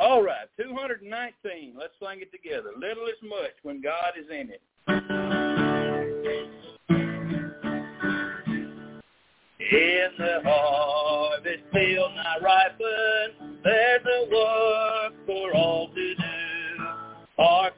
All right, 219. Let's sing it together. Little is much when God is in it. In the harvest field not ripen, there's a work for all to do. Hark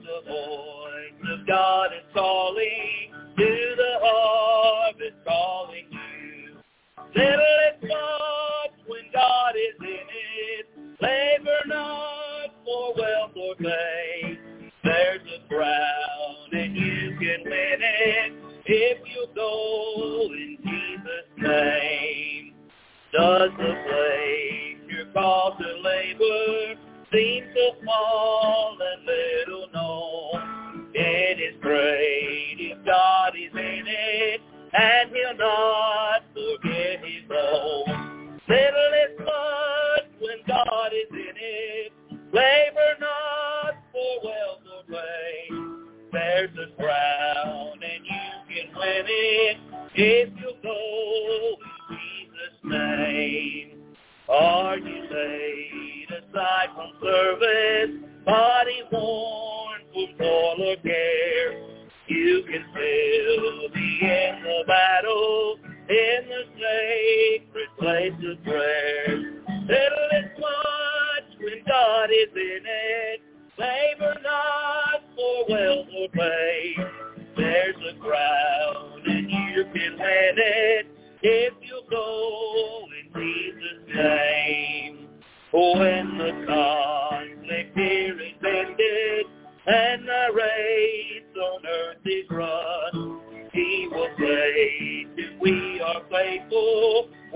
seem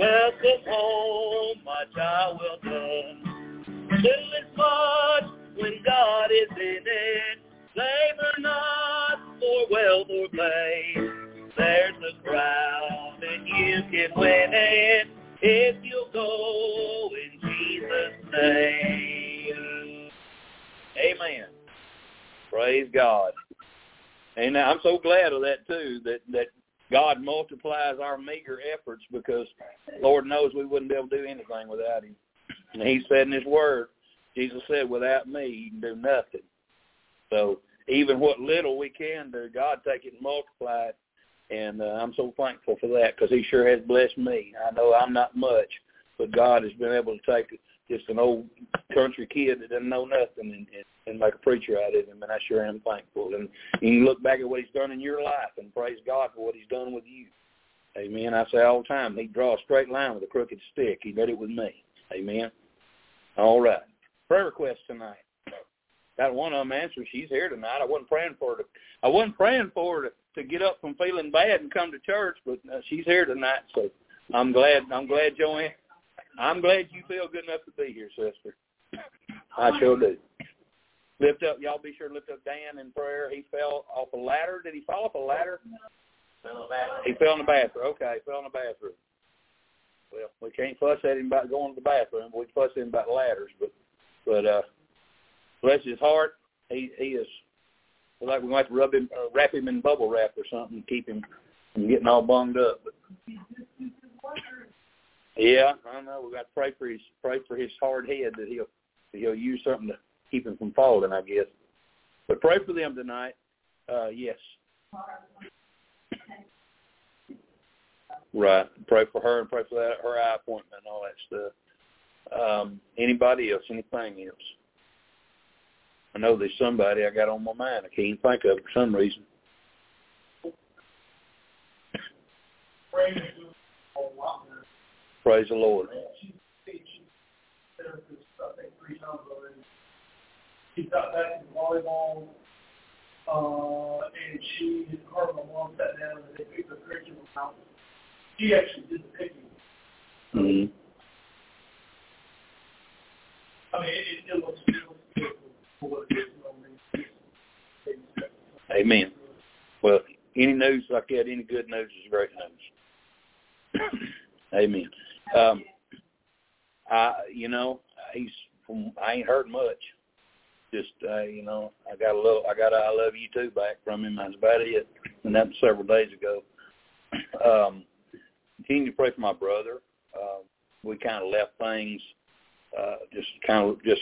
welcome home, my child well done. Little is much when God is in it. Labor not for wealth or fame. There's a crown and you can win it if you go in Jesus' name. Amen. Praise God. And I'm so glad of that too, that that God multiplies our meager efforts because Lord knows we wouldn't be able to do anything without him. And he said in his word, Jesus said, without me, you can do nothing. So even what little we can do, God take it and multiply it. And uh, I'm so thankful for that because he sure has blessed me. I know I'm not much, but God has been able to take just an old country kid that doesn't know nothing and, and, and make a preacher out of him, and I sure am thankful. And you look back at what he's done in your life and praise God for what he's done with you. Amen. I say all the time, he'd draw a straight line with a crooked stick. He did it with me. Amen. All right. Prayer request tonight. Got one of them answered. She's here tonight. I wasn't praying for her to. I wasn't praying for her to, to get up from feeling bad and come to church, but uh, she's here tonight. So I'm glad. I'm glad, Joanne. I'm glad you feel good enough to be here, sister. I sure do. Lift up, y'all. Be sure to lift up Dan in prayer. He fell off a ladder. Did he fall off a ladder? He fell in the bathroom. Okay, fell in the bathroom. Well, we can't fuss at him about going to the bathroom. We fuss at him about ladders, but but uh, bless his heart, he he is like we might rub him, uh, wrap him in bubble wrap or something, to keep him from getting all bunged up. But yeah, I know. We got to pray for his pray for his hard head that he'll he'll use something to keep him from falling, I guess. But pray for them tonight. Uh, yes. Right. Pray for her and pray for that her eye appointment and all that stuff. Um, anybody else? Anything else? I know there's somebody I got on my mind. I can't think of for some reason. Praise the Lord. She got back in volleyball, uh, and she, and my mom sat down and they picked the curriculum out. She actually did the picking. Mm-hmm. I mean, it, it looks, it looks good for what it is. You know, I mean, Amen. Well, any news like that, any good news is great news. Amen. Um, I, you know, he's from. I ain't heard much. Just, uh, you know, I got a little. I got a I love you too back from him. That's about it. And that was several days ago. Um, continue to pray for my brother. Um, we kind of left things uh, just kind of just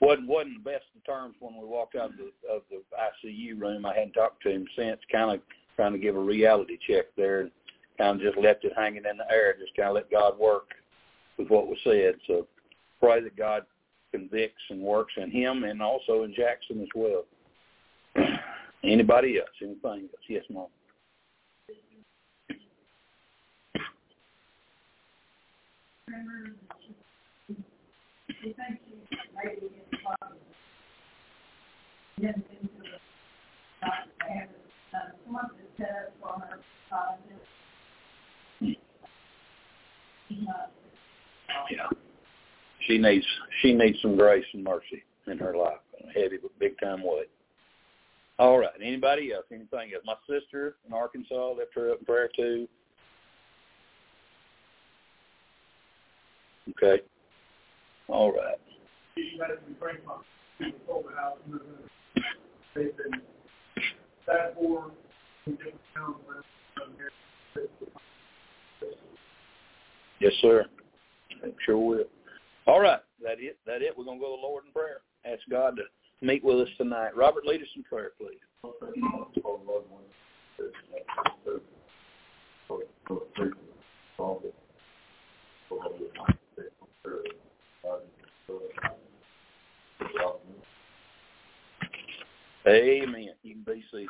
wasn't wasn't the best of terms when we walked out of the of the ICU room. I hadn't talked to him since, kind of trying to give a reality check there, and kind of just left it hanging in the air, just kind of let God work with what was said. So pray that God convicts and works in him and also in Jackson as well. Anybody else? Anything else? Yes, Mom. Yeah. She needs she needs some grace and mercy in her life in a heavy big time way. All right. Anybody else? Anything else? My sister in Arkansas, lift her up in prayer too. Okay. All right. Yes, sir. Sure will. All right. That it. That it. We're gonna go to the Lord in prayer. Ask God to meet with us tonight. Robert, lead us in prayer, please. Amen. You can be seated.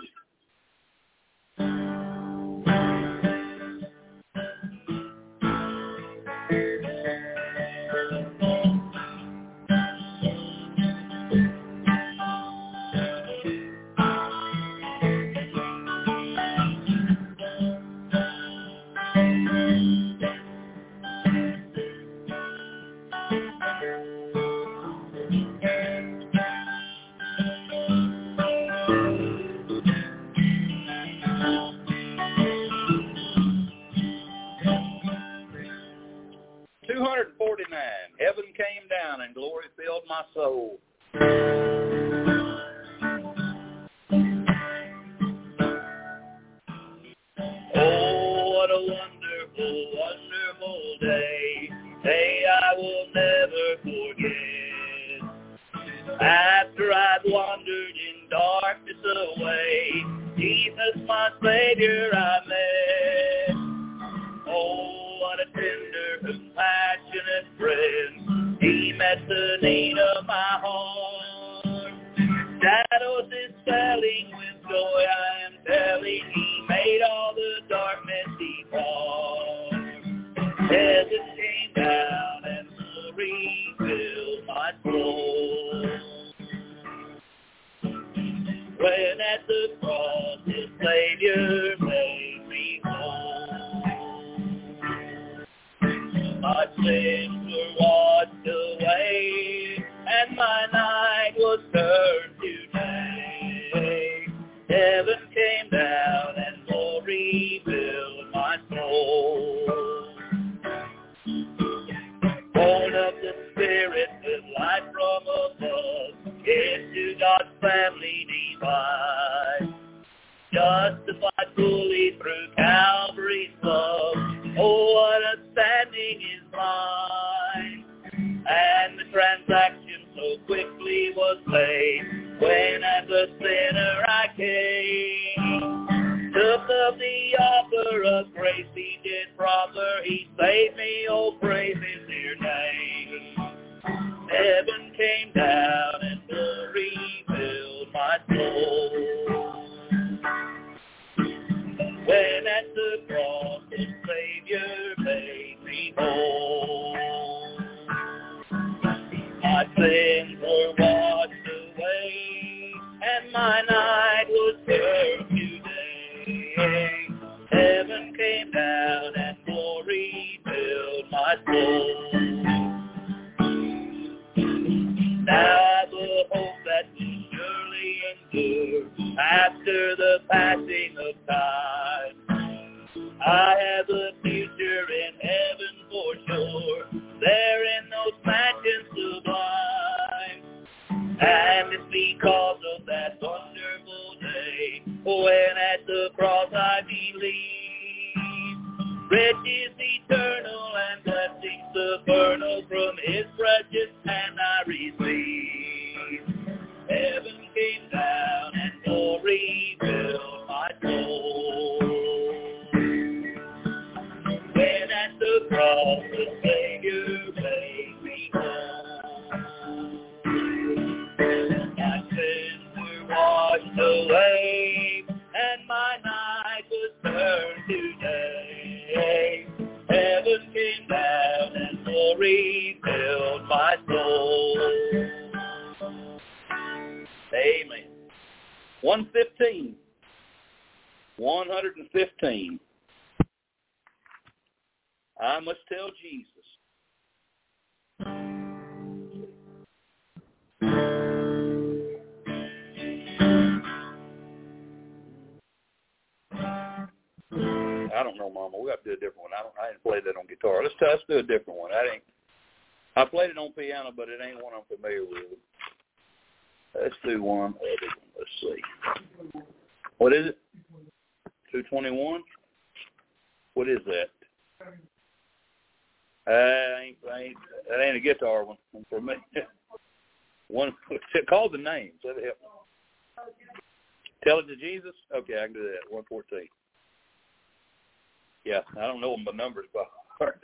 My soul. My the cross I believe. Rich is eternal and blessings supernal from his precious hand I receive. I must tell Jesus. I don't know, Mama. We gotta do a different one. I don't. I didn't play that on guitar. Let's try, let's do a different one. I ain't. I played it on piano, but it ain't one I'm familiar with. Let's do one other one. Let's see. What is it? Two twenty one. What is that? Uh, I ain't, I ain't, that ain't a guitar one for me. one call the names. That help. Tell it to Jesus. Okay, I can do that. One fourteen. Yeah, I don't know my numbers by heart.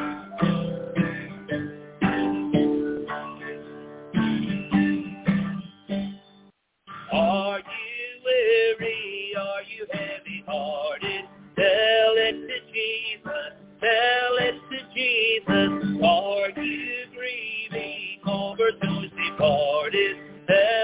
Tell it to Jesus. Are you grieving over those departed? Tell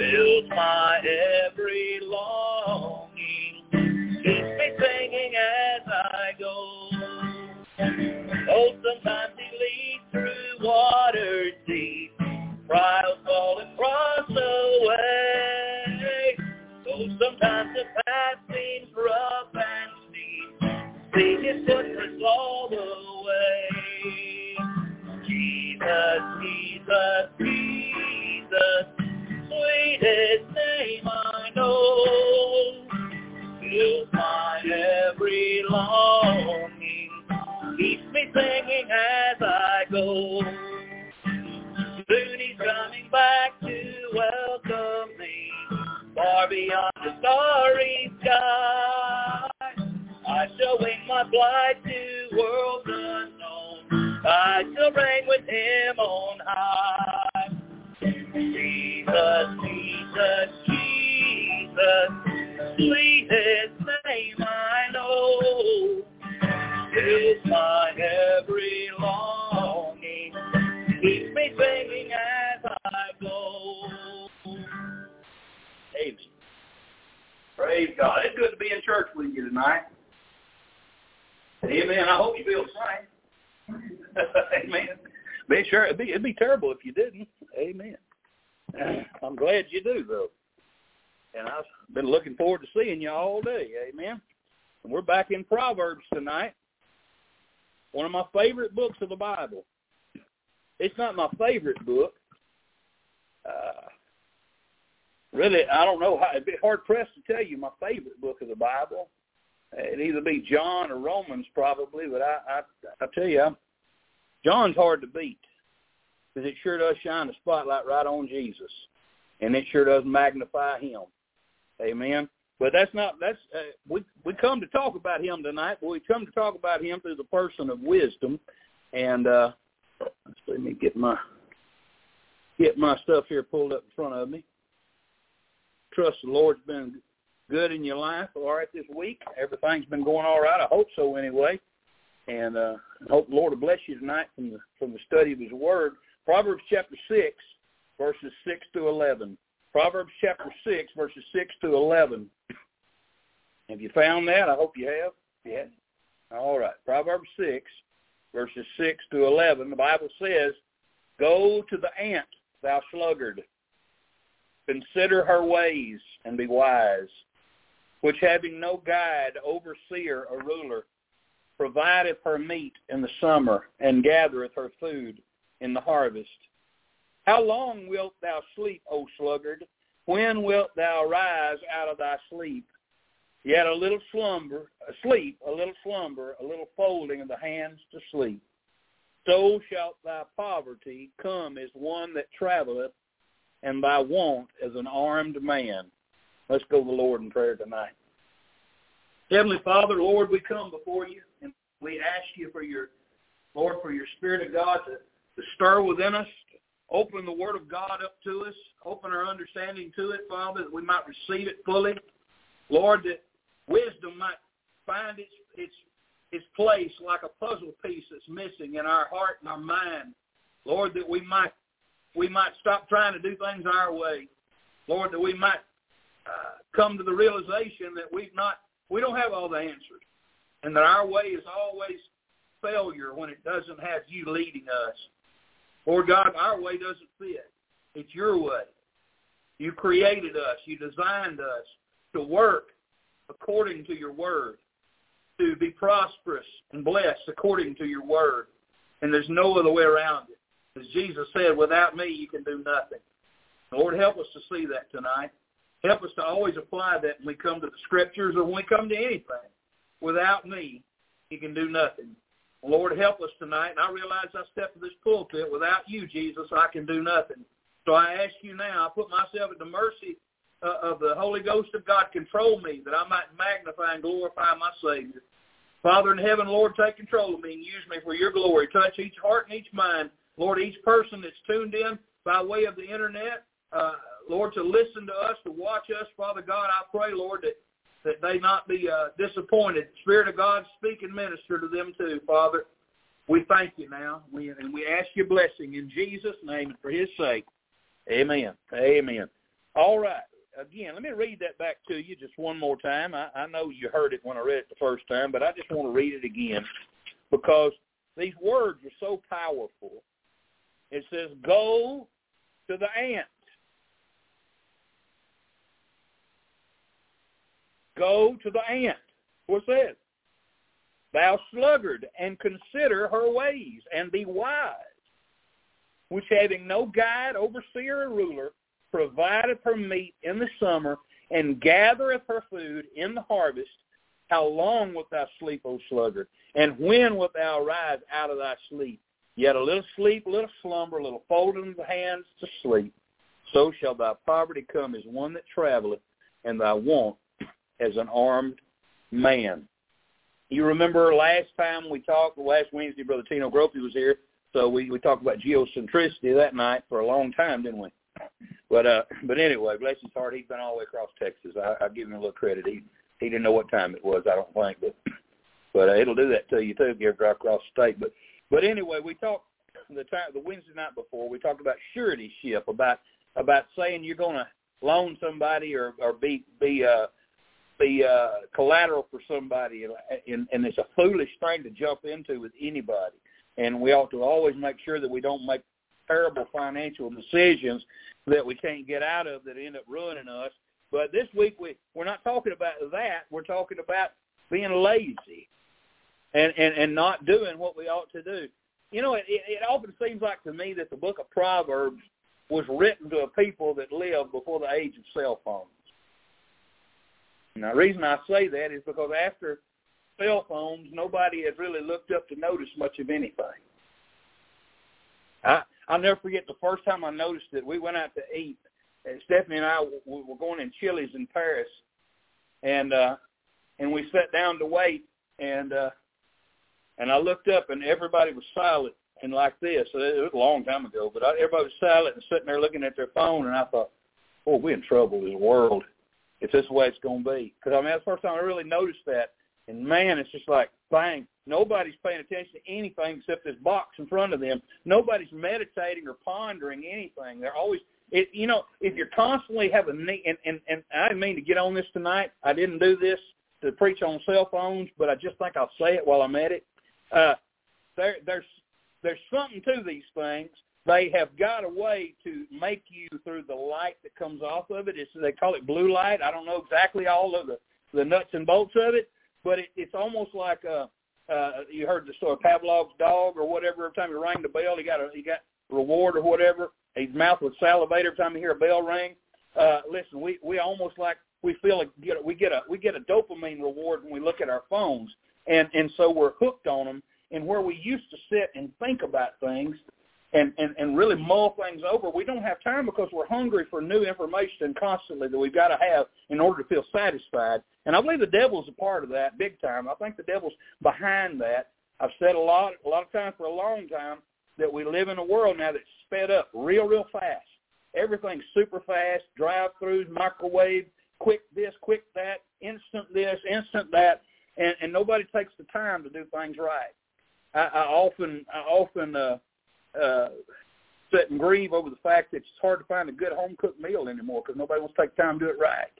fills my every longing, wing be terrible if you didn't. Amen. I'm glad you do though. And I've been looking forward to seeing you all day. Amen. And we're back in Proverbs tonight. One of my favorite books of the Bible. It's not my favorite book. Uh, really, I don't know how. It'd be hard pressed to tell you my favorite book of the Bible. It'd either be John or Romans, probably. But I, I, I tell you, I'm, John's hard to beat because it sure does shine the spotlight right on Jesus, and it sure does magnify Him. Amen. But that's not that's uh, we we come to talk about Him tonight. But we come to talk about Him through the person of wisdom, and uh, let me get my get my stuff here pulled up in front of me. Trust the Lord's been good in your life all right this week. Everything's been going all right. I hope so anyway. And uh I hope the Lord will bless you tonight from the from the study of his word. Proverbs chapter six, verses six to eleven. Proverbs chapter six, verses six to eleven. Have you found that? I hope you have. Yeah. All right. Proverbs six, verses six to eleven. The Bible says, Go to the ant, thou sluggard. Consider her ways and be wise, which having no guide, overseer, or ruler, provideth her meat in the summer, and gathereth her food in the harvest. How long wilt thou sleep, O sluggard? When wilt thou rise out of thy sleep? Yet a little slumber, a sleep, a little slumber, a little folding of the hands to sleep. So shalt thy poverty come as one that travelleth, and thy want as an armed man. Let's go to the Lord in prayer tonight. Heavenly Father, Lord, we come before you and we ask you for your, Lord, for your Spirit of God to, stir within us, open the Word of God up to us, open our understanding to it, Father, that we might receive it fully. Lord, that wisdom might find its its its place like a puzzle piece that's missing in our heart and our mind. Lord, that we might we might stop trying to do things our way. Lord, that we might uh, come to the realization that we've not we don't have all the answers, and that our way is always failure when it doesn't have you leading us. Lord God, our way doesn't fit. It's your way. You created us. You designed us to work according to your word. to be prosperous and blessed according to your word. And there's no other way around it. As Jesus said, without me you can do nothing. Lord, help us to see that tonight. Help us to always apply that when we come to the scriptures or when we come to anything. Without me, you can do nothing. Lord, help us tonight. And I realize I step to this pulpit. Without you, Jesus, I can do nothing. So I ask you now, I put myself at the mercy uh, of the Holy Ghost of God. Control me that I might magnify and glorify my Savior. Father in heaven, Lord, take control of me and use me for your glory. Touch each heart and each mind. Lord, each person that's tuned in by way of the internet, uh, Lord, to listen to us, to watch us, Father God, I pray, Lord, that, that they not be uh, disappointed. Spirit of God, speak and minister to them too, Father. We thank you now, we, and we ask your blessing in Jesus' name and for his sake. Amen. Amen. All right. Again, let me read that back to you just one more time. I, I know you heard it when I read it the first time, but I just want to read it again because these words are so powerful. It says, go to the ant. Go to the ant. What's that? Thou sluggard, and consider her ways, and be wise, which having no guide, overseer, or ruler, provideth her meat in the summer, and gathereth her food in the harvest. How long wilt thou sleep, O sluggard? And when wilt thou rise out of thy sleep? Yet a little sleep, a little slumber, a little folding of the hands to sleep. So shall thy poverty come as one that travelleth, and thy want as an armed man. You remember last time we talked, last Wednesday, Brother Tino Gropey was here, so we, we talked about geocentricity that night for a long time, didn't we? But uh, but anyway, bless his heart, he's been all the way across Texas. I, I give him a little credit. He he didn't know what time it was, I don't think, but but uh, it'll do that to you too if you ever drive across the state. But but anyway, we talked the time the Wednesday night before. We talked about surety ship, about about saying you're going to loan somebody or or be be uh be uh collateral for somebody, and, and it's a foolish thing to jump into with anybody. And we ought to always make sure that we don't make terrible financial decisions that we can't get out of that end up ruining us. But this week we we're not talking about that. We're talking about being lazy and and and not doing what we ought to do. You know, it, it often seems like to me that the book of Proverbs was written to a people that lived before the age of cell phones. Now, the reason I say that is because after cell phones, nobody has really looked up to notice much of anything. I I'll never forget the first time I noticed it. We went out to eat. And Stephanie and I we were going in Chili's in Paris, and uh, and we sat down to wait, and uh, and I looked up, and everybody was silent and like this. It was a long time ago, but I, everybody was silent and sitting there looking at their phone, and I thought, "Oh, we're in trouble as a world if this is the way it's going to be." Because I mean, that's the first time I really noticed that. And man, it's just like bang. Nobody's paying attention to anything except this box in front of them. Nobody's meditating or pondering anything. They're always, it, you know, if you're constantly having need, and, and and I didn't mean to get on this tonight. I didn't do this to preach on cell phones, but I just think I'll say it while I'm at it. Uh, there, there's there's something to these things. They have got a way to make you through the light that comes off of it. It's, they call it blue light. I don't know exactly all of the the nuts and bolts of it, but it, it's almost like a uh, you heard the story of Pavlov's dog or whatever. Every time he rang the bell, he got a he got reward or whatever. His mouth would salivate every time he hear a bell ring. Uh, listen, we we almost like we feel like get we get a we get a dopamine reward when we look at our phones, and and so we're hooked on them. And where we used to sit and think about things, and, and, and really mull things over. We don't have time because we're hungry for new information constantly that we've got to have in order to feel satisfied. And I believe the devil's a part of that big time. I think the devil's behind that. I've said a lot, a lot of times for a long time that we live in a world now that's sped up real, real fast. Everything's super fast, drive-throughs, microwave, quick this, quick that, instant this, instant that, and, and nobody takes the time to do things right. I, I often, I often uh, uh, sit and grieve over the fact that it's hard to find a good home cooked meal anymore because nobody wants to take time to do it right.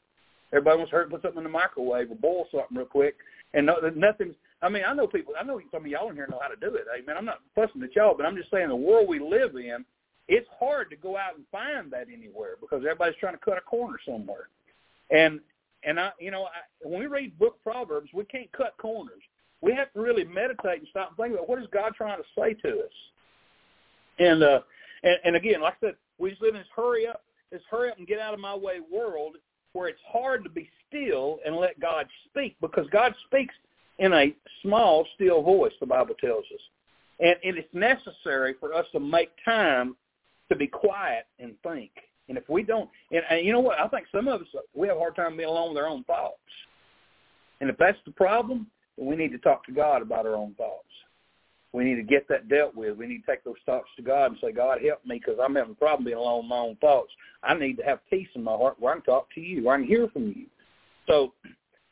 Everybody wants to hurry put something in the microwave or boil something real quick, and no, nothing's. I mean, I know people. I know some of y'all in here know how to do it. I mean, I'm not fussing at y'all, but I'm just saying the world we live in, it's hard to go out and find that anywhere because everybody's trying to cut a corner somewhere. And and I, you know, I, when we read book Proverbs, we can't cut corners. We have to really meditate and stop and think about what is God trying to say to us. And uh, and, and again, like I said, we just live in this hurry up, this hurry up and get out of my way world where it's hard to be still and let God speak because God speaks in a small, still voice. The Bible tells us, and, it's necessary for us to make time to be quiet and think. And if we don't, and, and you know what, I think some of us we have a hard time being alone with our own thoughts. And if that's the problem, then we need to talk to God about our own thoughts. We need to get that dealt with. We need to take those thoughts to God and say, God, help me because I'm having a problem being alone with my own thoughts. I need to have peace in my heart where I can talk to you, where I can hear from you. So,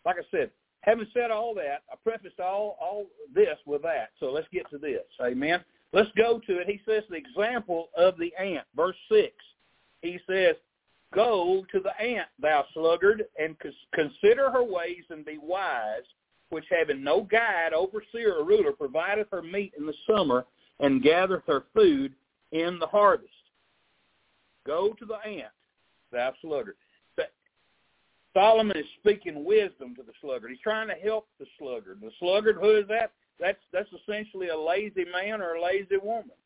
like I said, having said all that, I prefaced all all this with that. So let's get to this. Amen. Let's go to it. He says the example of the ant, verse six he says, Go to the ant, thou sluggard, and consider her ways and be wise, which having no guide, overseer, or ruler, provideth her meat in the summer and gathereth her food in the harvest. Go to the ant, thou sluggard. Solomon is speaking wisdom to the sluggard. He's trying to help the sluggard. The sluggard, who is that? That's that's essentially a lazy man or a lazy woman.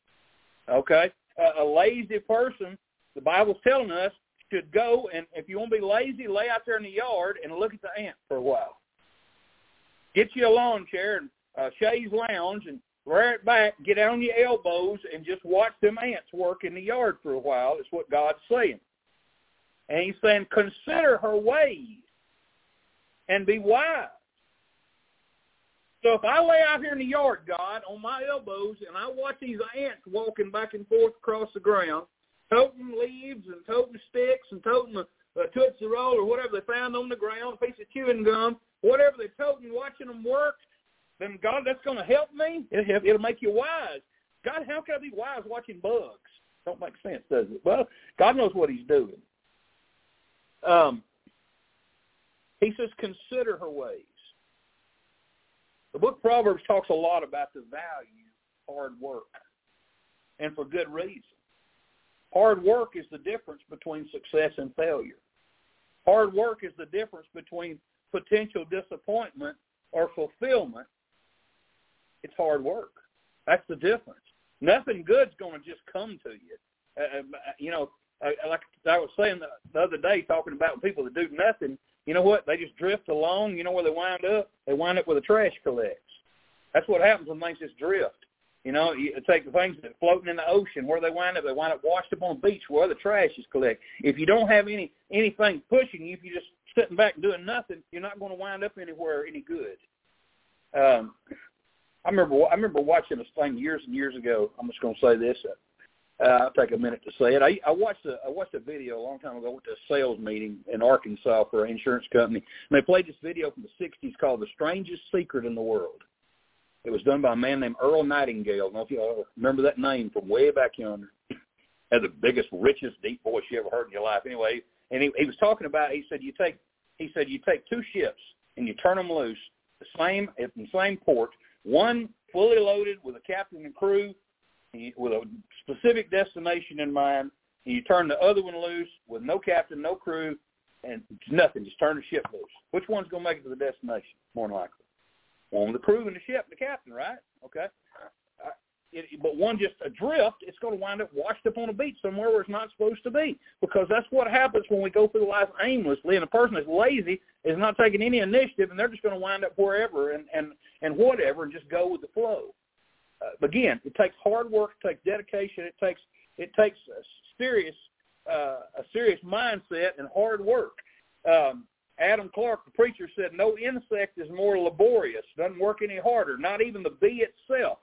Okay, a, a lazy person the Bible's telling us should go and if you want to be lazy, lay out there in the yard and look at the ant for a while. Get you a lawn chair and a chaise lounge and rear it back, get on your elbows and just watch them ants work in the yard for a while. Is what God's saying. And he's saying, consider her ways and be wise. So if I lay out here in the yard, God, on my elbows, and I watch these ants walking back and forth across the ground, toting leaves and toting sticks and toting a, a Tootsie Roll or whatever they found on the ground, a piece of chewing gum, whatever they're toting, watching them work, then God, that's going to help me. It'll, it'll make you wise. God, how can I be wise watching bugs? Don't make sense, does it? Well, God knows what he's doing. Um, he says, consider her ways. The book Proverbs talks a lot about the value of hard work, and for good reason. Hard work is the difference between success and failure. Hard work is the difference between potential disappointment or fulfillment. It's hard work. That's the difference. Nothing good's going to just come to you. Uh, uh you know, uh, like I was saying the, the other day, talking about people that do nothing. You know what? They just drift along. You know where they wind up? They wind up where the trash collects. That's what happens when things just drift. You know, you take the things that are floating in the ocean, where they wind up, they wind up washed up on the beach where the trash is collected. If you don't have any anything pushing you, if you're just sitting back doing nothing, you're not going to wind up anywhere any good. Um, I remember I remember watching this thing years and years ago. I'm just going to say this. Uh, I'll take a minute to say it. I, I watched a I watched a video a long time ago. I went to a sales meeting in Arkansas for an insurance company, and they played this video from the '60s called "The Strangest Secret in the World." It was done by a man named Earl Nightingale. I don't know if you remember that name from way back yonder. Had the biggest, richest, deep voice you ever heard in your life. Anyway, and he, he was talking about. He said you take. He said you take two ships and you turn them loose, the same at the same port. One fully loaded with a captain and crew, with a specific destination in mind. And you turn the other one loose with no captain, no crew, and nothing. Just turn the ship loose. Which one's going to make it to the destination? More than likely on the crew and the ship, the captain, right? Okay. It, but one just adrift, it's going to wind up washed up on a beach somewhere where it's not supposed to be. Because that's what happens when we go through life aimlessly, and a person that's lazy is not taking any initiative, and they're just going to wind up wherever and and and whatever, and just go with the flow. Uh, again, it takes hard work, it takes dedication, it takes it takes a serious uh, a serious mindset and hard work. Um, Adam Clarke, the preacher, said no insect is more laborious, doesn't work any harder, not even the bee itself.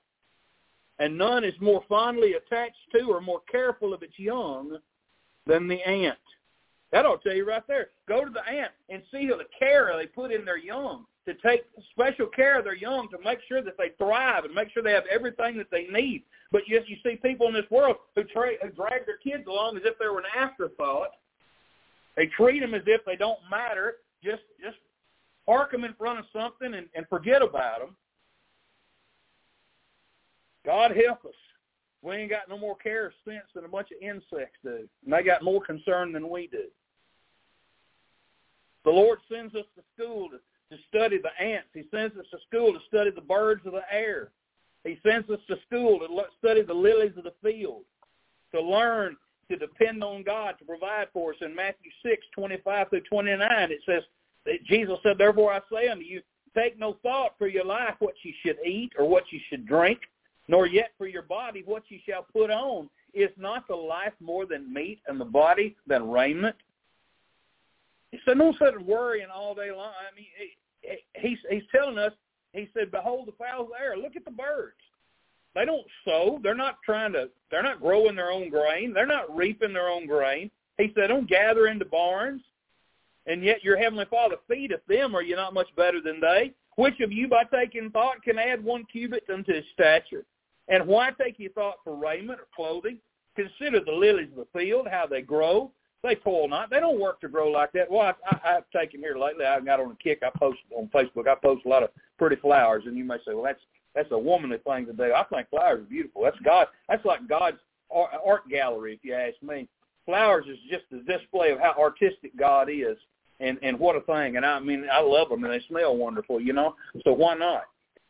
And none is more fondly attached to or more careful of its young than the ant. that ought to tell you right there. Go to the ant and see how the care they put in their young to take special care of their young to make sure that they thrive and make sure they have everything that they need. But yes, you see people in this world who, tra- who drag their kids along as if they were an afterthought they treat them as if they don't matter. Just just park them in front of something and, and forget about them. God help us. We ain't got no more care or sense than a bunch of insects do. And they got more concern than we do. The Lord sends us to school to, to study the ants. He sends us to school to study the birds of the air. He sends us to school to study the lilies of the field, to learn to depend on God to provide for us. In Matthew 6, 25 through 29, it says, that Jesus said, Therefore I say unto you, take no thought for your life what you should eat or what you should drink, nor yet for your body what you shall put on. Is not the life more than meat and the body than raiment? Said, don't sit worrying all day long. I mean, he, he's, he's telling us, he said, behold the fowls of the air. Look at the birds. They don't sow. They're not trying to, they're not growing their own grain. They're not reaping their own grain. He said, don't gather into barns. And yet your heavenly Father feedeth them. Are you not much better than they? Which of you by taking thought can add one cubit unto his stature? And why take you thought for raiment or clothing? Consider the lilies of the field, how they grow. They toil not. They don't work to grow like that. Well, I, I, I've taken here lately. I got on a kick. I post on Facebook. I post a lot of pretty flowers, and you may say, well, that's that's a womanly thing to do. I think flowers are beautiful. That's God. That's like God's art gallery, if you ask me. Flowers is just a display of how artistic God is, and and what a thing. And I mean, I love them, and they smell wonderful, you know. So why not?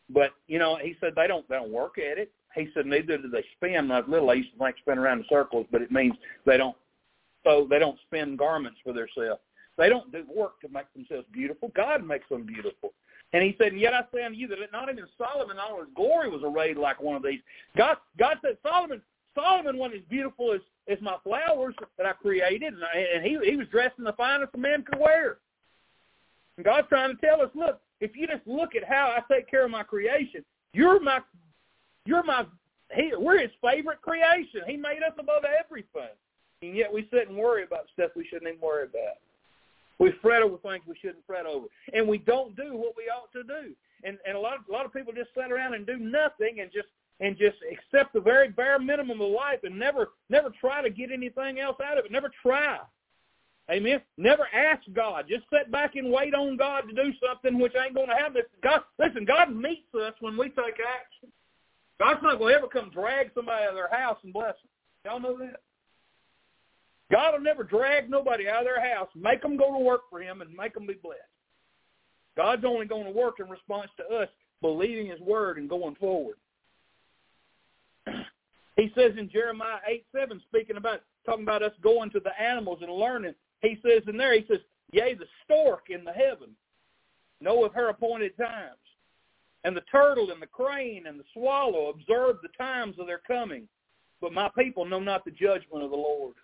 But you know, he said they don't they don't work at it. He said neither do they spin. Like little, I used to think spin around in circles, but it means they don't so they don't spin garments for themselves. They don't do work to make themselves beautiful. God makes them beautiful. And he said, and yet I say unto you that not even Solomon in all his glory was arrayed like one of these. God, God said, Solomon, Solomon wasn't as beautiful as, as my flowers that I created, and, I, and he, he was dressed in the finest a man could wear. And God's trying to tell us, look, if you just look at how I take care of my creation, you're my, you're my, he, we're his favorite creation. He made us above everything. And yet we sit and worry about stuff we shouldn't even worry about. We fret over things we shouldn't fret over, and we don't do what we ought to do. And and a lot of a lot of people just sit around and do nothing and just and just accept the very bare minimum of life and never never try to get anything else out of it. Never try. Amen. Never ask God. Just sit back and wait on God to do something which ain't going to happen. God, listen, God meets us when we take action. God's not going to ever come drag somebody out of their house and bless them. Y'all know that? God will never drag nobody out of their house, make them go to work for him, and make them be blessed. God's only going to work in response to us believing his word and going forward. He says in Jeremiah 8, 7, speaking about, talking about us going to the animals and learning, he says in there, he says, Yea, the stork in the heaven knoweth her appointed times. And the turtle and the crane and the swallow observe the times of their coming. But my people know not the judgment of the Lord.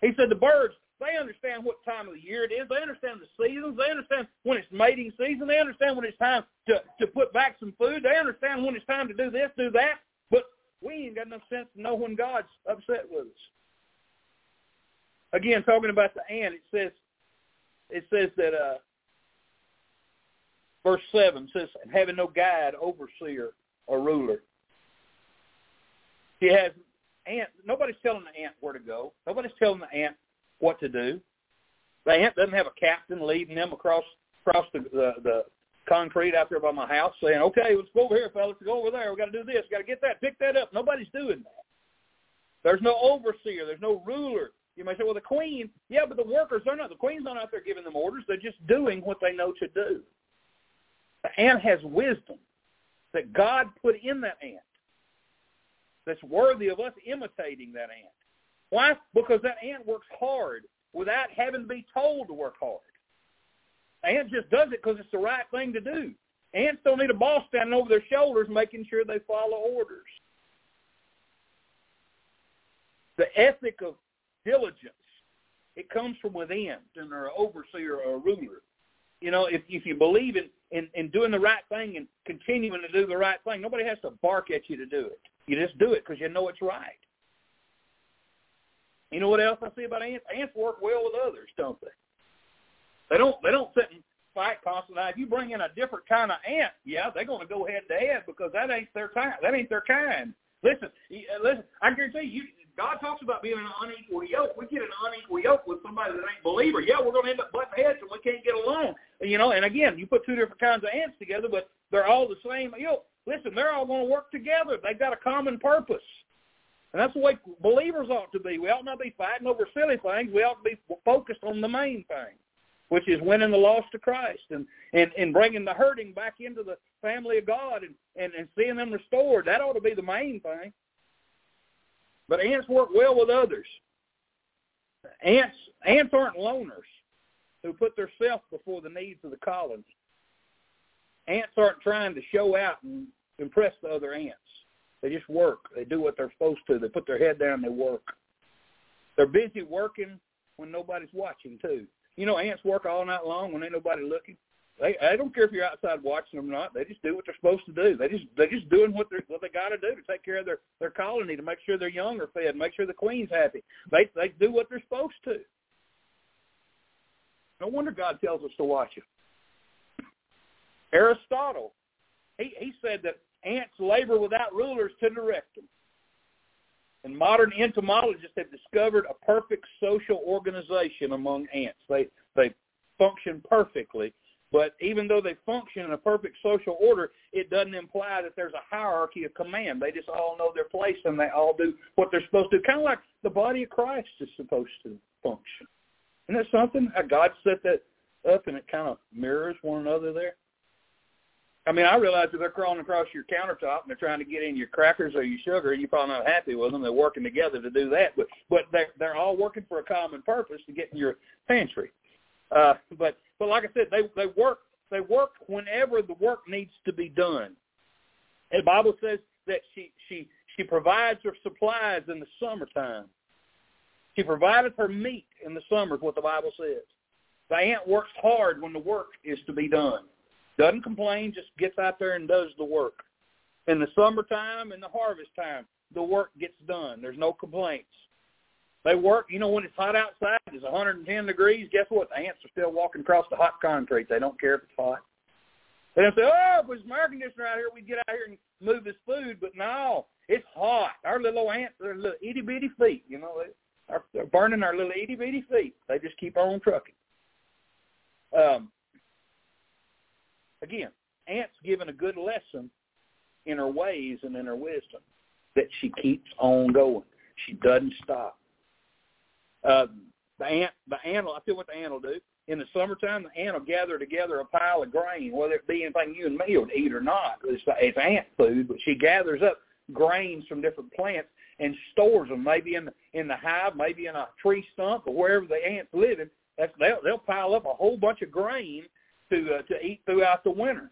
He said the birds, they understand what time of the year it is. They understand the seasons. They understand when it's mating season. They understand when it's time to, to put back some food. They understand when it's time to do this, do that. But we ain't got enough sense to know when God's upset with us. Again, talking about the ant, it says it says that uh, verse seven says having no guide, overseer, or ruler. He has ant, nobody's telling the ant where to go. Nobody's telling the ant what to do. The ant doesn't have a captain leading them across across the the, the concrete out there by my house saying, okay, let's go over here, fellas, go over there. We got to do this. Got to get that. Pick that up. Nobody's doing that. There's no overseer. There's no ruler. You may say, well, the queen, yeah, but the workers, they're not. The queen's not out there giving them orders. They're just doing what they know to do. The ant has wisdom that God put in that ant that's worthy of us imitating that ant. Why? Because that ant works hard without having to be told to work hard. ant just does it because it's the right thing to do. Ants don't need a boss standing over their shoulders making sure they follow orders. The ethic of diligence, it comes from within, and an overseer or a ruler. You know, if if you believe in, in in doing the right thing and continuing to do the right thing, nobody has to bark at you to do it. You just do it because you know it's right. You know what else I see about ants? Ants work well with others, don't they? They don't. They don't sit and fight constantly. Now, if you bring in a different kind of ant, yeah, they're going to go head to head because that ain't their kind. That ain't their kind. Listen, uh, listen. I guarantee you, God talks about being an unequal yoke. We get an unequal yoke with somebody that ain't believer. Yeah, we're going to end up butting heads and we can't get along. You know, and again, you put two different kinds of ants together, but they're all the same yoke. Listen, they're all going to work together. They've got a common purpose. And that's the way believers ought to be. We ought not be fighting over silly things. We ought to be focused on the main thing. which is winning the lost to Christ and, and, and bringing the hurting back into the family of God and, and, and seeing them restored. That ought to be the main thing. But ants work well with others. Ants ants aren't loners who put themselves before the needs of the colony. Ants aren't trying to show out and impress the other ants. They just work. They do what they're supposed to. They put their head down and they work. They're busy working when nobody's watching too. You know, ants work all night long when ain't nobody looking. They I don't care if you're outside watching them or not. They just do what they're supposed to do. They just they're just doing what they what they got to do to take care of their their colony, to make sure their young are fed, make sure the queen's happy. They they do what they're supposed to. No wonder God tells us to watch it. Aristotle, he he said that ants labor without rulers to direct them. And modern entomologists have discovered a perfect social organization among ants. They they function perfectly, but even though they function in a perfect social order, it doesn't imply that there's a hierarchy of command. They just all know their place and they all do what they're supposed to. Kind of like the body of Christ is supposed to function. Isn't that something? How God set that up and it kind of mirrors one another there. I mean, I realize if they're crawling across your countertop and they're trying to get in your crackers or your sugar, and you're probably not happy with them. They're working together to do that, but but they're they're all working for a common purpose to get in your pantry. Uh, but but like I said, they they work they work whenever the work needs to be done. And the Bible says that she she she provides her supplies in the summertime. She provided her meat in the summer, is what the Bible says. The ant works hard when the work is to be done. Doesn't complain, just gets out there and does the work. In the summertime and the harvest time, the work gets done. There's no complaints. They work, you know, when it's hot outside, it's 110 degrees. Guess what? The ants are still walking across the hot concrete. They don't care if it's hot. They don't say, oh, if it was air conditioner out here, we'd get out here and move this food. But no, it's hot. Our little ants, they're little itty bitty feet, you know, they are, they're burning our little itty bitty feet. They just keep on trucking. Um, again, Ant's given a good lesson in her ways and in her wisdom that she keeps on going. She doesn't stop. Uh, the ant, the ant, I feel what the ant will do. In the summertime, the ant will gather together a pile of grain, whether it be anything you and me would eat or not. It's, it's ant food, but she gathers up grains from different plants and stores them, maybe in the, in the hive, maybe in a tree stump, or wherever the ants living. That's, they'll, they'll pile up a whole bunch of grain to uh, to eat throughout the winter.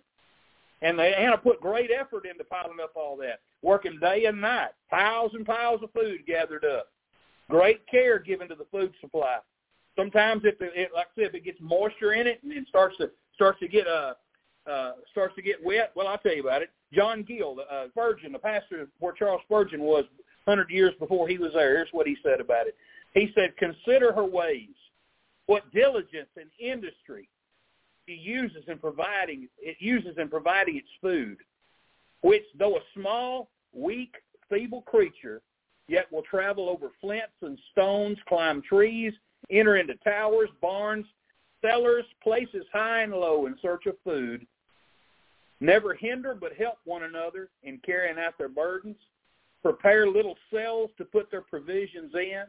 And they Anna put great effort into piling up all that, working day and night, piles and piles of food gathered up. Great care given to the food supply. Sometimes if it, it like I said, if it gets moisture in it and it starts to starts to get uh uh starts to get wet, well I'll tell you about it. John Gill, the uh, Spurgeon, the pastor where Charles Spurgeon was hundred years before he was there. Here's what he said about it. He said, "Consider her ways, what diligence and industry it uses in providing it uses in providing its food, which though a small, weak, feeble creature, yet will travel over flints and stones, climb trees, enter into towers, barns, cellars, places high and low in search of food, never hinder but help one another in carrying out their burdens, prepare little cells to put their provisions in,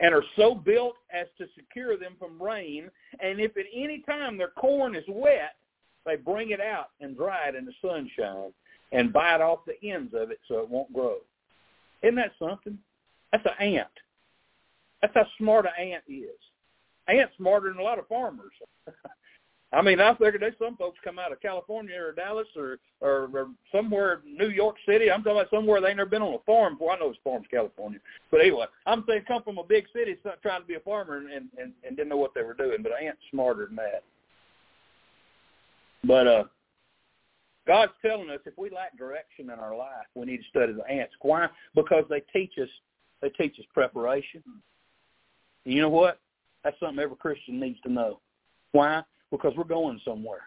and are so built as to secure them from rain. And if at any time their corn is wet, they bring it out and dry it in the sunshine and bite off the ends of it so it won't grow. Isn't that something? That's an ant. That's how smart an ant is. Ant's smarter than a lot of farmers. I mean, I figured there's some folks come out of California or Dallas or, or or somewhere New York City. I'm talking about somewhere they ain't never been on a farm before. I know it's farms California, but anyway, I'm saying come from a big city, trying to be a farmer and and and didn't know what they were doing. But ants smarter than that. But uh, God's telling us if we lack direction in our life, we need to study the ants. Why? Because they teach us they teach us preparation. And you know what? That's something every Christian needs to know. Why? because we're going somewhere.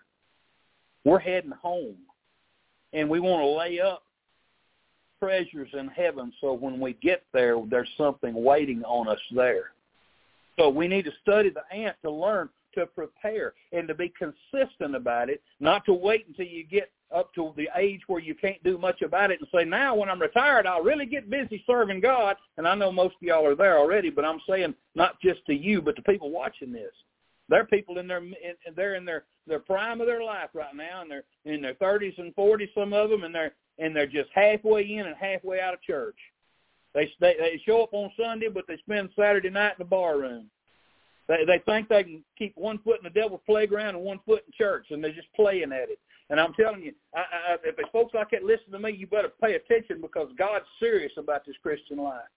We're heading home, and we want to lay up treasures in heaven so when we get there, there's something waiting on us there. So we need to study the ant to learn to prepare and to be consistent about it, not to wait until you get up to the age where you can't do much about it and say, now when I'm retired, I'll really get busy serving God. And I know most of y'all are there already, but I'm saying not just to you, but to people watching this. They're people in their in, they're in their their prime of their life right now, and they're in their thirties and forties. Some of them, and they're and they're just halfway in and halfway out of church. They they, they show up on Sunday, but they spend Saturday night in the bar room. They they think they can keep one foot in the devil's playground and one foot in church, and they're just playing at it. And I'm telling you, I, I, if folks like that listen to me, you better pay attention because God's serious about this Christian life.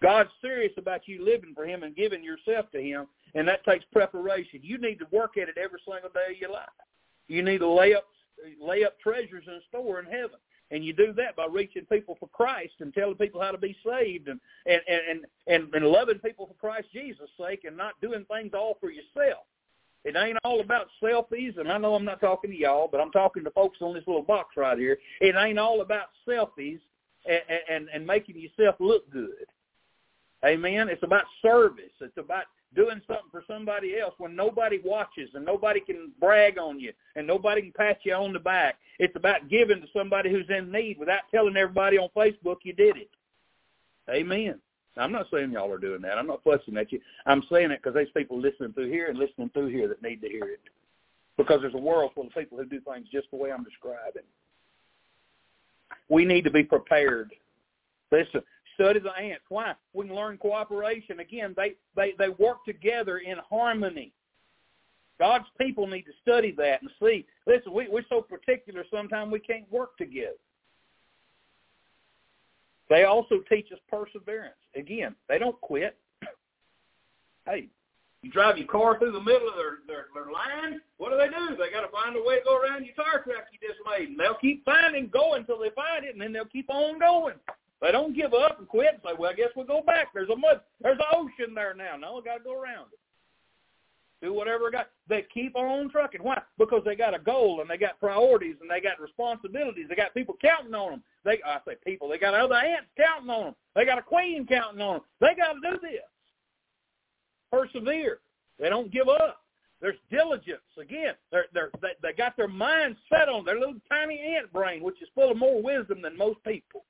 God's serious about you living for Him and giving yourself to Him, and that takes preparation. You need to work at it every single day of your life. You need to lay up lay up treasures in store in heaven. And you do that by reaching people for Christ and telling people how to be saved and and and and, and loving people for Christ Jesus' sake and not doing things all for yourself. It ain't all about selfies, and I know I'm not talking to y'all, but I'm talking to folks on this little box right here. It ain't all about selfies and, and, and making yourself look good. Amen. It's about service. It's about doing something for somebody else when nobody watches and nobody can brag on you and nobody can pat you on the back. It's about giving to somebody who's in need without telling everybody on Facebook you did it. Amen. I'm not saying y'all are doing that. I'm not fussing at you. I'm saying it because there's people listening through here and listening through here that need to hear it. Because there's a world full of people who do things just the way I'm describing. We need to be prepared. Listen, study the ants. Why? We can learn cooperation. Again, they, they, they work together in harmony. God's people need to study that and see. Listen, we, we're so particular sometimes we can't work together. They also teach us perseverance. Again, they don't quit. hey, you drive your car through the middle of their, their, their line, what do they do? They got to find a way to go around your tire track you just made. And they'll keep finding, going until they find it, and then they'll keep on going. They don't give up and quit and say, well, I guess we'll go back. There's a mud, there's an ocean there now. No, we got to go around it do whatever got. They keep on trucking. Why? Because they got a goal and they got priorities and they got responsibilities. They got people counting on them. They, I say people. They got other ants counting on them. They got a queen counting on them. They got to do this. Persevere. They don't give up. There's diligence. Again, they're, they're, they they got their mind set on their little tiny ant brain, which is full of more wisdom than most people.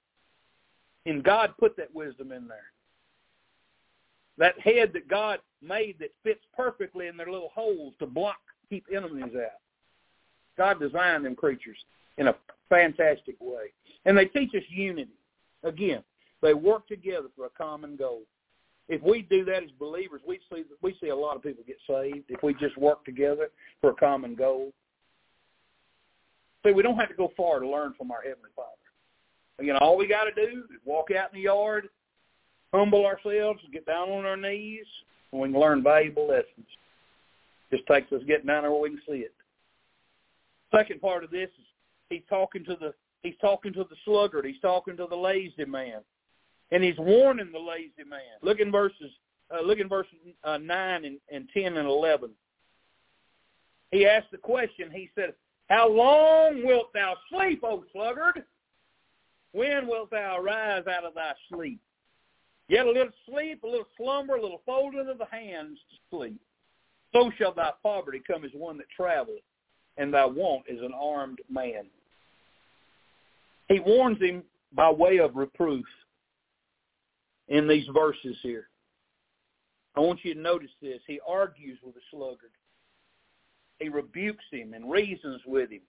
And God put that wisdom in there. That head that God made that fits perfectly in their little holes to block, keep enemies out. God designed them creatures in a fantastic way. And they teach us unity. Again, they work together for a common goal. If we do that as believers, we see we see a lot of people get saved if we just work together for a common goal. See, we don't have to go far to learn from our Heavenly Father. Again, all we got to do is walk out in the yard, humble ourselves, get down on our knees, and we can learn valuable lessons. Just takes us getting down there where we can see it. Second part of this is he's talking to the he's talking to the sluggard. He's talking to the lazy man, and he's warning the lazy man. Look in verses. Uh, look in verse uh, nine and, and ten and eleven. He asked the question. He said, "How long wilt thou sleep, O sluggard? When wilt thou arise out of thy sleep?" Yet a little sleep, a little slumber, a little folding of the hands to sleep. So shall thy poverty come as one that travelleth, and thy want as an armed man. He warns him by way of reproof in these verses here. I want you to notice this. He argues with the sluggard. He rebukes him and reasons with him,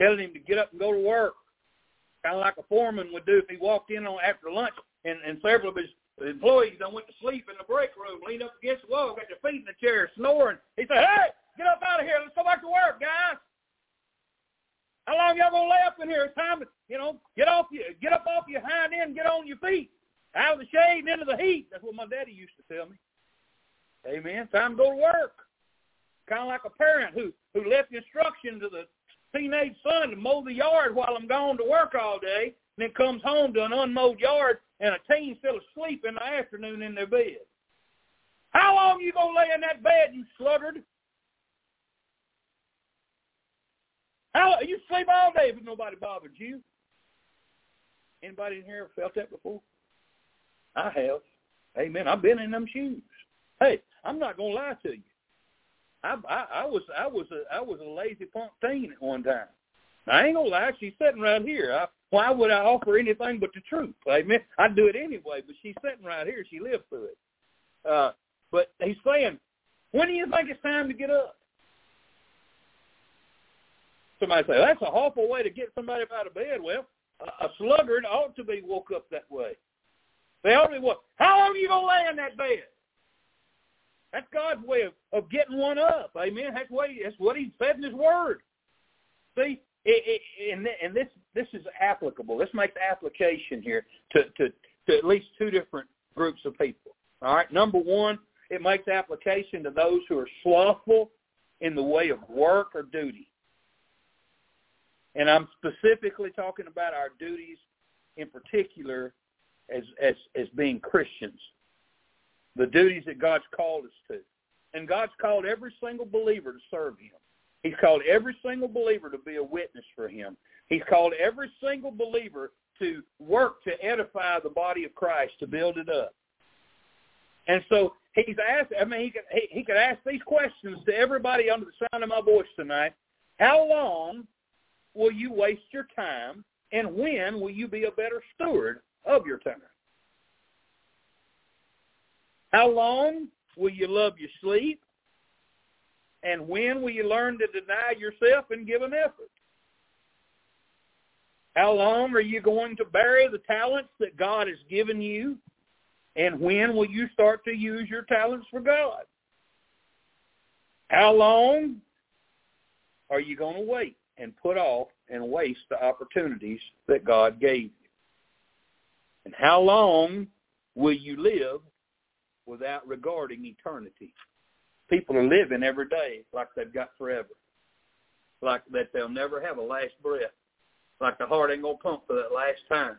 telling him to get up and go to work, kind of like a foreman would do if he walked in on after lunch and, and several of his employees done went to sleep in the break room, leaned up against the wall, got their feet in the chair, snoring. He said, hey, get up out of here. Let's go back to work, guys. How long y'all gonna lay up in here? It's time to, you know, get off you, get up off your hind end, get on your feet, out of the shade and into the heat. That's what my daddy used to tell me. Amen. Time to go to work. Kind of like a parent who who left instruction to the teenage son to mow the yard while I'm gone to work all day, and then comes home to an unmowed yard and a teen still asleep in the afternoon in their bed. How long you gonna lay in that bed, you sluggard? How you sleep all day if nobody bothered you? Anybody in here felt that before? I have. Amen. I've been in them shoes. Hey, I'm not gonna lie to you. I I, I was I was a I was a lazy punk teen at one time. I ain't gonna lie, she's sitting right here. I, why would I offer anything but the truth? Amen. I'd do it anyway, but she's sitting right here. She lived through it. Uh, but he's saying, When do you think it's time to get up? Somebody say, that's a awful way to get somebody out of bed. Well, a sluggard ought to be woke up that way. They ought to be woke. How long are you to lay in that bed? That's God's way of, of getting one up. Amen. That's, way, that's what he said in his word. See, it, it, and, and this this is applicable. This makes application here to, to, to at least two different groups of people. All right. Number one, it makes application to those who are slothful in the way of work or duty. And I'm specifically talking about our duties in particular as, as, as being Christians, the duties that God's called us to. And God's called every single believer to serve him. He's called every single believer to be a witness for him. He's called every single believer to work to edify the body of Christ, to build it up. And so he's asked, I mean, he could, he, he could ask these questions to everybody under the sound of my voice tonight. How long will you waste your time, and when will you be a better steward of your time? How long will you love your sleep? And when will you learn to deny yourself and give an effort? How long are you going to bury the talents that God has given you? And when will you start to use your talents for God? How long are you going to wait and put off and waste the opportunities that God gave you? And how long will you live without regarding eternity? People are living every day like they've got forever, like that they'll never have a last breath, like the heart ain't going to pump for that last time,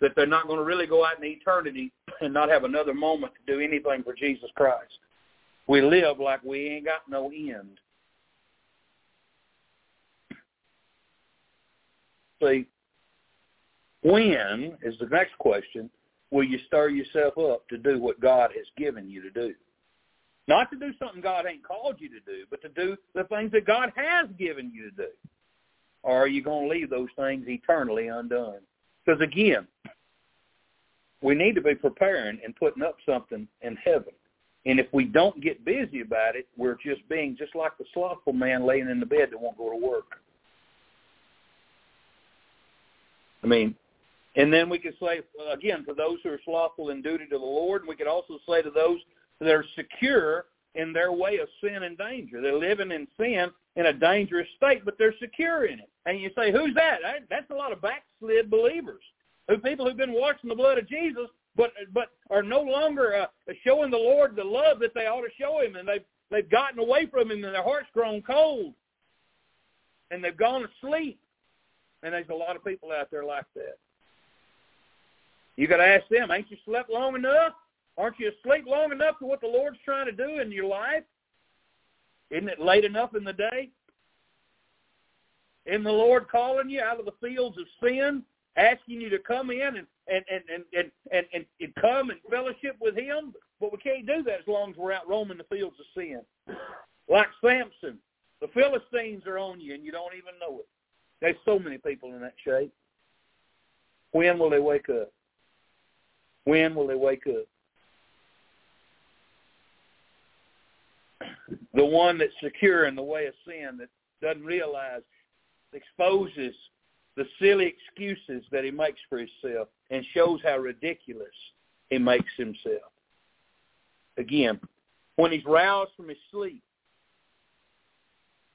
that they're not going to really go out in eternity and not have another moment to do anything for Jesus Christ. We live like we ain't got no end. See, when is the next question, will you stir yourself up to do what God has given you to do? Not to do something God ain't called you to do, but to do the things that God has given you to do. Or are you going to leave those things eternally undone? Because again, we need to be preparing and putting up something in heaven. And if we don't get busy about it, we're just being just like the slothful man laying in the bed that won't go to work. I mean, and then we could say, again, to those who are slothful in duty to the Lord, we could also say to those that are secure in their way of sin and danger. They're living in sin in a dangerous state, but they're secure in it. And you say, who's that? That's a lot of backslid believers, who people who've been washing the blood of Jesus, but but are no longer uh, showing the Lord the love that they ought to show Him, and they've they've gotten away from Him, and their heart's grown cold, and they've gone to sleep. And there's a lot of people out there like that. You got to ask them, ain't you slept long enough? Aren't you asleep long enough for what the Lord's trying to do in your life? Isn't it late enough in the day? Isn't the Lord calling you out of the fields of sin, asking you to come in and and and and and, and, and, and come and fellowship with Him? But we can't do that as long as we're out roaming the fields of sin. Like Samson, the Philistines are on you and you don't even know it. There's so many people in that shape. When will they wake up? When will they wake up? The one that's secure in the way of sin that doesn't realize, exposes the silly excuses that he makes for himself and shows how ridiculous he makes himself. Again, when he's roused from his sleep,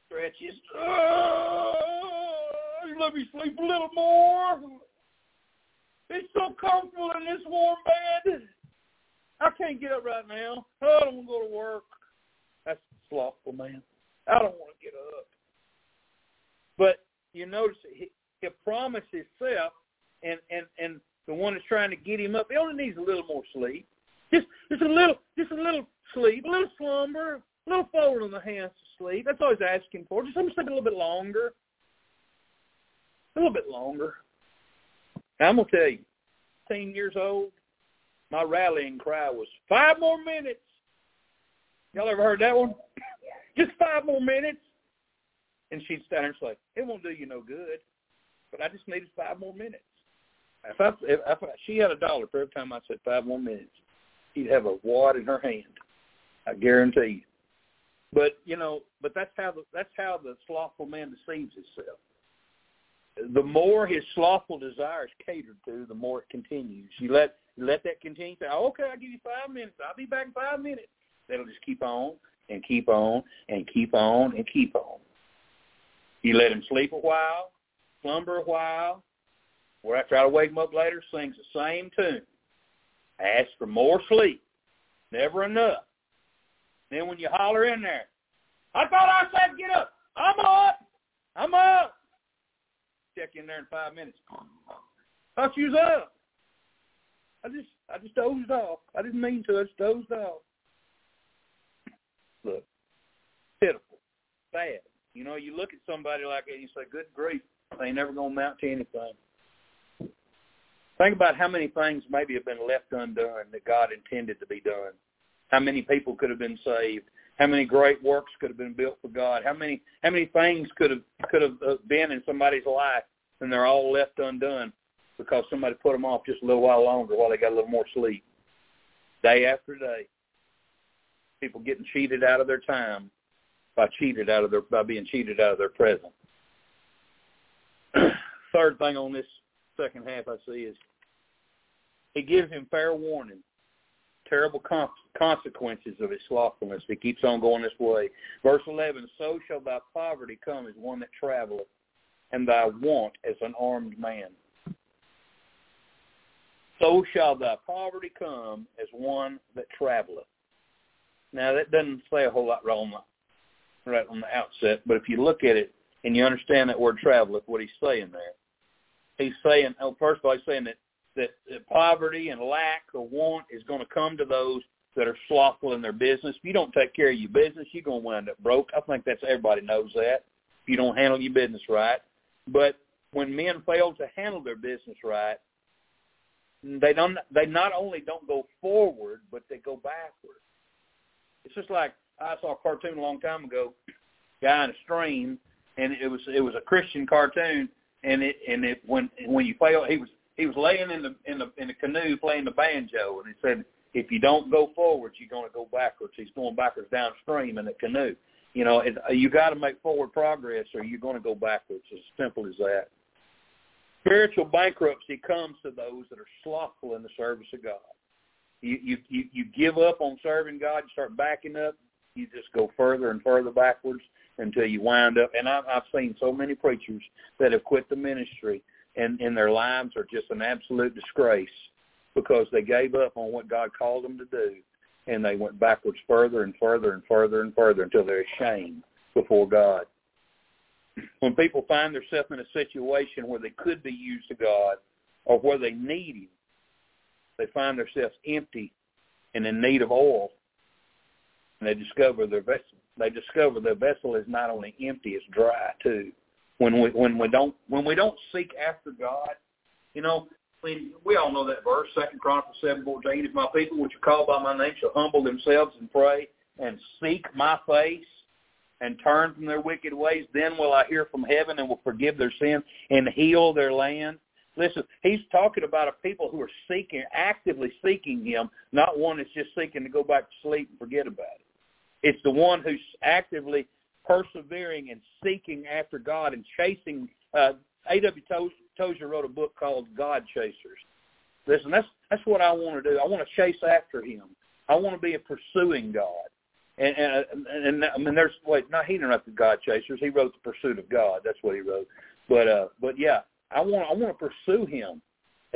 stretches, oh, let me sleep a little more. It's so comfortable in this warm bed. I can't get up right now. I don't want to go to work. That's slothful, man. I don't want to get up. But you notice he, he promised himself, and and and the one that's trying to get him up, he only needs a little more sleep. Just just a little, just a little sleep, a little slumber, a little fold on the hands to sleep. That's all he's asking for. Just let me sleep a little bit longer. A little bit longer. I'm gonna tell you, 10 years old, my rallying cry was five more minutes. Y'all ever heard that one? Just five more minutes. And she'd stand there and say, "It won't do you no good, but I just needed five more minutes." If I, if, if I, she had a dollar for every time I said five more minutes, she'd have a wad in her hand. I guarantee you. But you know, but that's how the that's how the slothful man deceives himself. The more his slothful desires catered to, the more it continues. You let let that continue. Say, oh, okay, I'll give you five minutes. I'll be back in five minutes. That'll just keep on and keep on and keep on and keep on. You let him sleep a while, slumber a while, where I try to wake him up later, sings the same tune. Ask for more sleep. Never enough. Then when you holler in there, I thought I said get up. I'm up. I'm up. Check in there in five minutes. You was up. I just I just dozed off. I didn't mean to. I just dozed off. Look, pitiful, bad. You know, you look at somebody like that and you say, good grief, they ain't never going to amount to anything. Think about how many things maybe have been left undone that God intended to be done. How many people could have been saved? How many great works could have been built for God? How many how many things could have could have uh, been in somebody's life and they're all left undone because somebody put them off just a little while longer while they got a little more sleep. Day after day, people getting cheated out of their time by cheated out of their by being cheated out of their present. Third thing on this second half I see is he gives him fair warning, terrible consequences of his slothfulness. He keeps on going this way. Verse 11, so shall thy poverty come as one that traveleth, and thy want as an armed man. So shall thy poverty come as one that traveleth. Now that doesn't say a whole lot right on the, right on the outset, but if you look at it and you understand that word traveleth, what he's saying there, he's saying, oh, first of all, he's saying that, that, that poverty and lack or want is going to come to those that are slothful in their business. If you don't take care of your business, you're going to wind up broke. I think that's everybody knows that. If you don't handle your business right, but when men fail to handle their business right, they don't. They not only don't go forward, but they go backward. It's just like I saw a cartoon a long time ago, guy in a stream, and it was it was a Christian cartoon, and it and it when when you fail he was he was laying in the in the in the canoe playing the banjo and he said if you don't go forwards you're going to go backwards. He's going backwards downstream in the canoe. You know it, you got to make forward progress or you're going to go backwards. As simple as that. Spiritual bankruptcy comes to those that are slothful in the service of god. You you you, you give up on serving god you start backing up you just go further and further backwards until you wind up. And I've, I've seen so many preachers that have quit the ministry, and, and their lives are just an absolute disgrace because they gave up on what God called them to do, and they went backwards further and further and further and further until they're ashamed before God. When people find themselves in a situation where they could be used to God or where they need Him, they find themselves empty and in need of oil, and they discover their vessel they discover the vessel is not only empty, it's dry too. When we when we don't when we don't seek after God, you know, I mean, we all know that verse, Second Chronicles seven fourteen. If my people, which are called by my name, shall humble themselves and pray and seek my face and turn from their wicked ways, then will I hear from heaven and will forgive their sins and heal their land. Listen, he's talking about a people who are seeking, actively seeking him, not one that's just seeking to go back to sleep and forget about it. It's the one who's actively persevering and seeking after God and chasing. Uh, A.W. Tozer wrote a book called God Chasers. Listen, that's that's what I want to do. I want to chase after Him. I want to be a pursuing God. And and, and, and I mean, there's wait, not he the God Chasers. He wrote the Pursuit of God. That's what he wrote. But uh, but yeah, I want I want to pursue Him.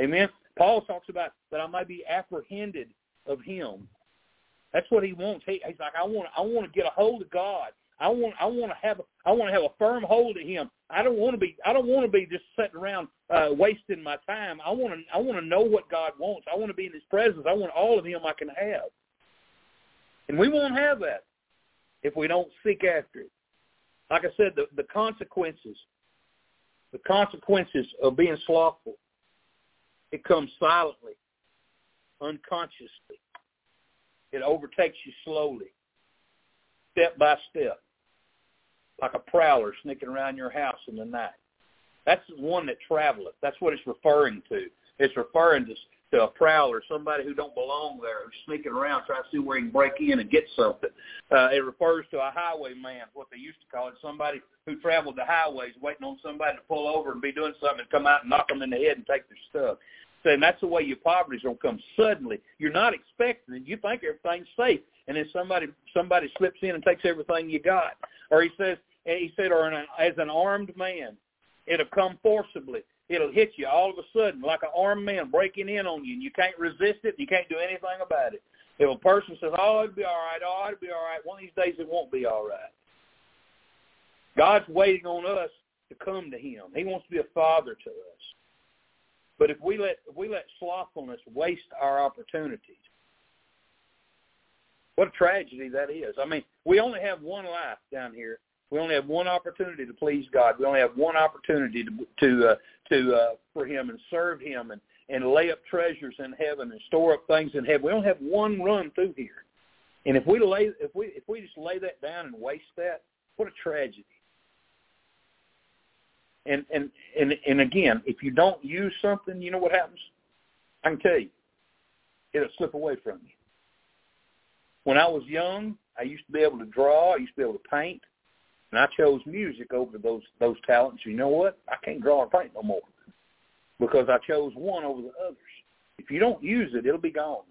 Amen. Paul talks about that I might be apprehended of Him. That's what he wants. He, he's like, I want, I want to get a hold of God. I want, I want to have, I want to have a firm hold of Him. I don't want to be, I don't want to be just sitting around uh, wasting my time. I want to, I want to know what God wants. I want to be in His presence. I want all of Him I can have. And we won't have that if we don't seek after it. Like I said, the, the consequences, the consequences of being slothful, it comes silently, unconsciously. It overtakes you slowly, step by step, like a prowler sneaking around your house in the night. That's the one that traveleth. That's what it's referring to. It's referring to, to a prowler, somebody who don't belong there, who's sneaking around trying to see where he can break in and get something. Uh, it refers to a highwayman, what they used to call it, somebody who traveled the highways waiting on somebody to pull over and be doing something and come out and knock them in the head and take their stuff. So, and that's the way your poverty's to come suddenly. You're not expecting it. You think everything's safe, and then somebody somebody slips in and takes everything you got. Or he says, he said, or an, as an armed man, it'll come forcibly it'll hit you all of a sudden like an armed man breaking in on you, and you can't resist it. And you can't do anything about it. If a person says, "Oh, it'll be all right," "Oh, it'll be all right," one of these days it won't be all right. God's waiting on us to come to Him. He wants to be a father to us. But if we let if we let slothfulness waste our opportunities, what a tragedy that is. I mean, we only have one life down here, we only have one opportunity to please God. We only have one opportunity to to uh, to uh, for Him and serve Him and and lay up treasures in heaven and store up things in heaven. We only have one run through here, and if we lay if we if we just lay that down and waste that, what a tragedy. And and and and again, if you don't use something, you know what happens? I can tell you, it'll slip away from you. When I was young, I used to be able to draw. I used to be able to paint. And I chose music over those those talents. You know what? I can't draw or paint no more because I chose one over the others. If you don't use it, it'll be gone.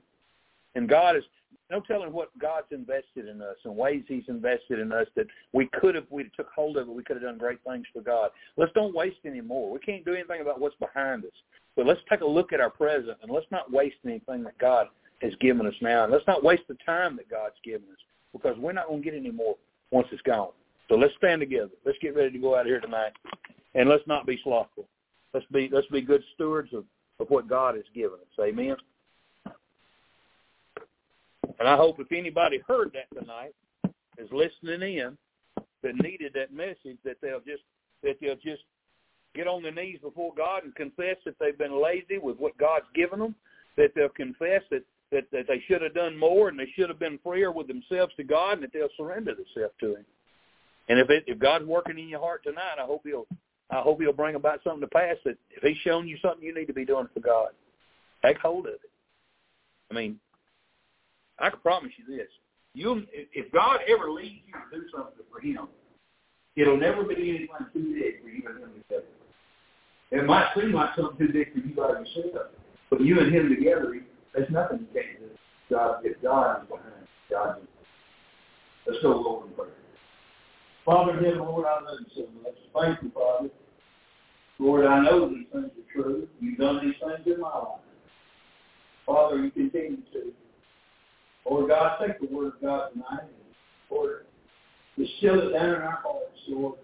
And God is no telling what God's invested in us and ways He's invested in us that we could have we took hold of it. We could have done great things for God. Let's don't waste any more. We can't do anything about what's behind us, but let's take a look at our present and let's not waste anything that God has given us now. And let's not waste the time that God's given us because we're not going to get any more once it's gone. So let's stand together. Let's get ready to go out here tonight, and let's not be slothful. Let's be let's be good stewards of, of what God has given us. Amen. And I hope if anybody heard that tonight, is listening in, that needed that message, that they'll just that they'll just get on their knees before God and confess that they've been lazy with what God's given them, that they'll confess that that, that they should have done more and they should have been freer with themselves to God, and that they'll surrender themselves to Him. And if it, if God's working in your heart tonight, I hope he'll I hope he'll bring about something to pass that if he's shown you something you need to be doing for God, take hold of it. I mean, I can promise you this: you if God ever leads you to do something for Him, it'll never be anything too big for you and Him together. It might seem like something too big for you by yourself, but you and Him together, there's nothing you can't do. God, if God is behind, God. Let's go, Lord, in prayer. Father heaven, Lord, I love you so much. Thank you, Father. Lord, I know these things are true. You've done these things in my life. Father, you continue to. Lord God, take the word of God tonight Lord, distill it down in our hearts, Lord.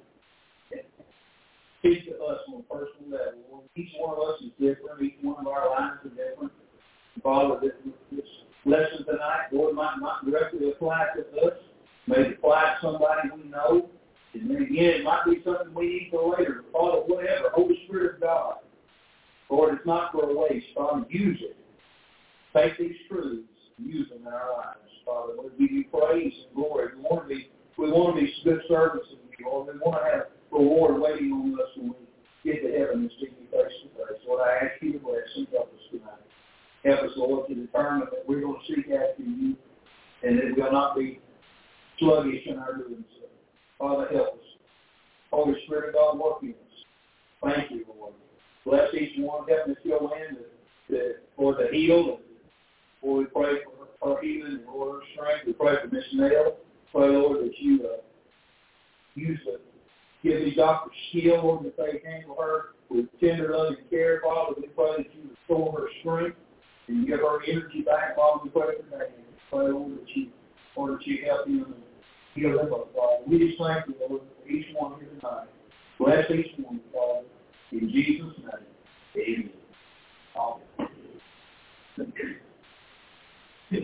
Speak to us on a personal level. Lord. Each one of us is different. Each one of our lives are different. Father, this, this lesson tonight, Lord, might not directly apply to us, Maybe apply to somebody we know. And then again, it might be something we need for later. Father, whatever. Holy Spirit of God. Lord, it's not for a waste. Father, use it. Take these truths and use them in our lives. Father, we give you praise and glory. We want to be, we want to be good servants of you, Lord. We want to have reward waiting on us when we get to heaven and see you face to face. Lord, I ask you to bless and help us tonight. Help us, Lord, to determine that we're going to seek after you and that we'll not be sluggish in our doing so. Father, help us. Holy Spirit of God, work in us. Thank you, Lord. Bless each one. Help us to, to, for the heal. Lord, we pray for her healing and Lord, her strength. We pray for Miss Nell. Pray, Lord, that you uh, use the give these doctors skill, Lord, that they handle her with tender loving care, Father. We pray that you restore her strength and give her energy back, Father. We pray for that. Pray, Lord, that you Lord, that you help them heal them up, Father. We just thank you, Lord, for each one here tonight. Bless each one, Father. In Jesus' name, amen. That's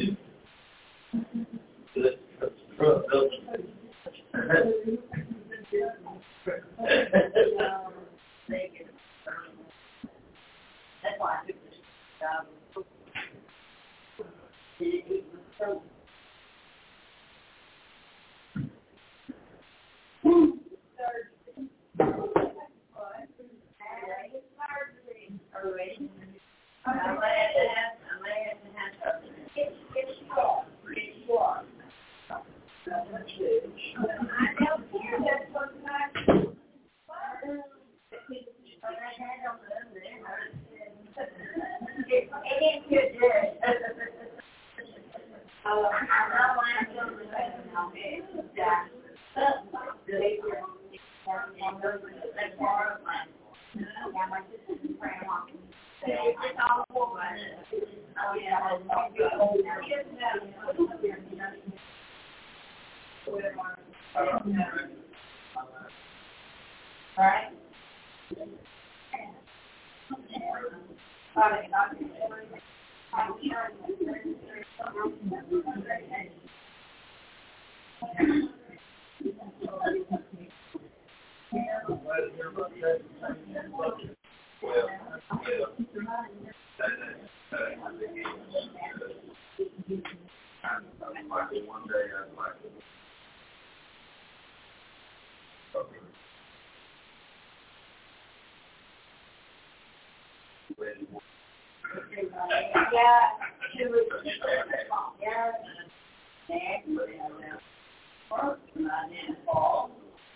Yeah,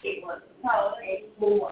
it was probably four.